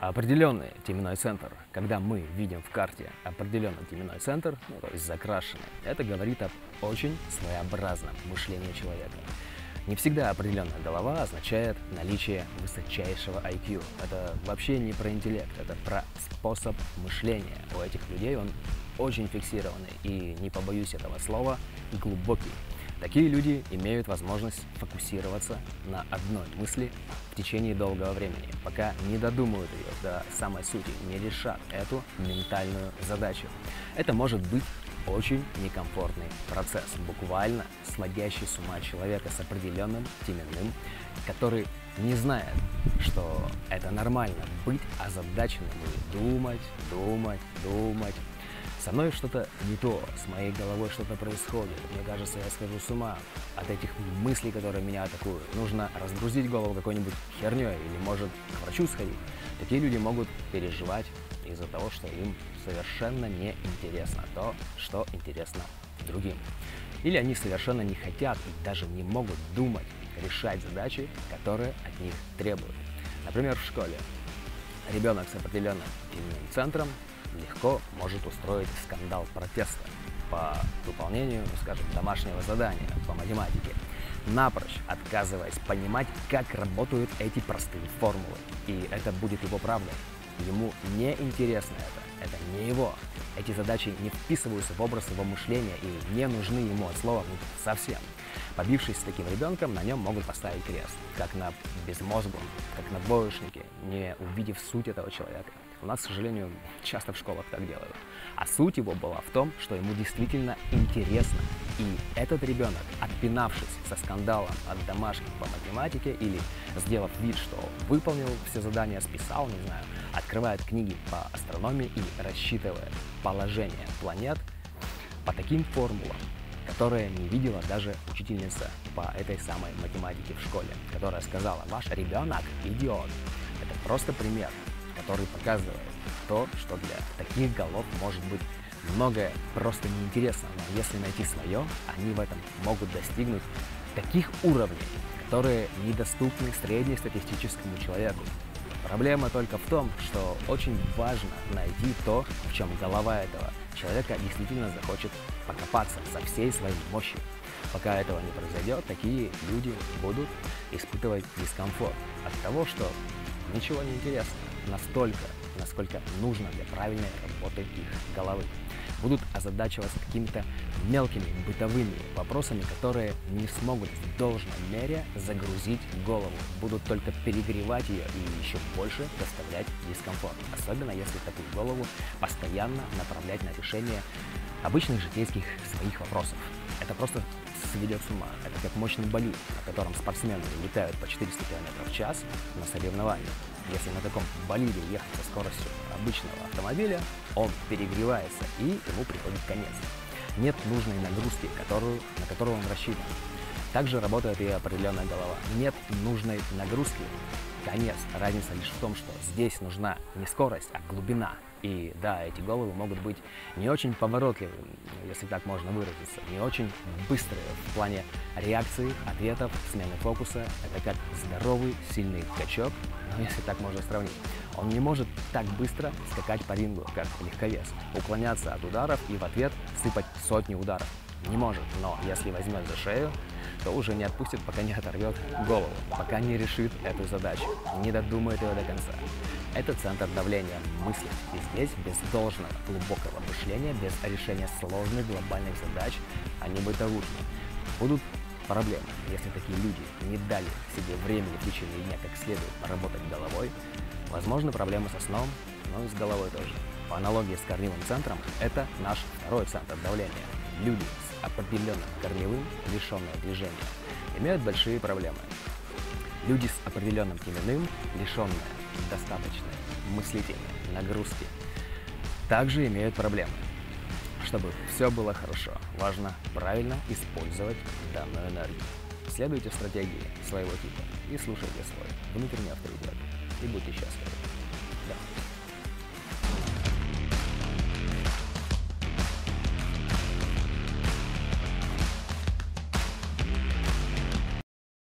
Определенный теменной центр. Когда мы видим в карте определенный теменной центр, ну, то есть закрашенный, это говорит об очень своеобразном мышлении человека. Не всегда определенная голова означает наличие высочайшего IQ. Это вообще не про интеллект, это про способ мышления. У этих людей он очень фиксированный и, не побоюсь этого слова, глубокий. Такие люди имеют возможность фокусироваться на одной мысли в течение долгого времени, пока не додумают ее до самой сути, не решат эту ментальную задачу. Это может быть очень некомфортный процесс, буквально сводящий с ума человека с определенным теменным, который не знает, что это нормально быть озадаченным и думать, думать, думать, со мной что-то не то, с моей головой что-то происходит. Мне кажется, я схожу с ума от этих мыслей, которые меня атакуют. Нужно разгрузить голову какой-нибудь херней или, может, к врачу сходить. Такие люди могут переживать из-за того, что им совершенно не интересно то, что интересно другим. Или они совершенно не хотят и даже не могут думать, решать задачи, которые от них требуют. Например, в школе ребенок с определенным центром легко может устроить скандал протеста по выполнению, ну, скажем, домашнего задания по математике, напрочь отказываясь понимать, как работают эти простые формулы. И это будет его правдой. Ему не интересно это, это не его. Эти задачи не вписываются в образ его мышления и не нужны ему от слова ну, совсем. Побившись с таким ребенком, на нем могут поставить крест, как на безмозглом, как на двоечнике, не увидев суть этого человека. У нас, к сожалению, часто в школах так делают. А суть его была в том, что ему действительно интересно. И этот ребенок, отпинавшись со скандалом от домашки по математике или сделав вид, что выполнил все задания, списал, не знаю, открывает книги по астрономии и рассчитывает положение планет по таким формулам, которые не видела даже учительница по этой самой математике в школе, которая сказала, ваш ребенок идиот. Это просто пример который показывает то, что для таких голов может быть многое просто неинтересно, но если найти свое, они в этом могут достигнуть таких уровней, которые недоступны среднестатистическому человеку. Проблема только в том, что очень важно найти то, в чем голова этого человека действительно захочет покопаться со всей своей мощью. Пока этого не произойдет, такие люди будут испытывать дискомфорт от того, что ничего не интересно настолько, насколько нужно для правильной работы их головы. Будут озадачиваться какими-то мелкими бытовыми вопросами, которые не смогут в должной мере загрузить голову. Будут только перегревать ее и еще больше доставлять дискомфорт. Особенно если такую голову постоянно направлять на решение обычных житейских своих вопросов. Это просто сведет с ума. Это как мощный болид, на котором спортсмены летают по 400 км в час на соревнованиях. Если на таком болиде ехать со скоростью обычного автомобиля, он перегревается и ему приходит конец. Нет нужной нагрузки, которую, на которую он рассчитан. Также работает и определенная голова. Нет нужной нагрузки, конец. Разница лишь в том, что здесь нужна не скорость, а глубина. И да, эти головы могут быть не очень поворотливыми, если так можно выразиться, не очень быстрые в плане реакции, ответов, смены фокуса. Это как здоровый, сильный качок, ну, если так можно сравнить. Он не может так быстро скакать по рингу, как легковес, уклоняться от ударов и в ответ сыпать сотни ударов. Не может, но если возьмет за шею, то уже не отпустит, пока не оторвет голову, пока не решит эту задачу, не додумает ее до конца. Это центр давления мысли, и здесь без должного глубокого мышления, без решения сложных глобальных задач, не бытовушки, будут проблемы. Если такие люди не дали себе времени в течение дня как следует поработать головой, возможны проблемы со сном, но и с головой тоже. По аналогии с корневым центром, это наш второй центр давления. Люди с определенным корневым, лишенные движения, имеют большие проблемы. Люди с определенным теменным, лишенные достаточной мыслительной нагрузки, также имеют проблемы. Чтобы все было хорошо, важно правильно использовать данную энергию. Следуйте стратегии своего типа и слушайте свой внутренний авторитет. И будьте счастливы. Да.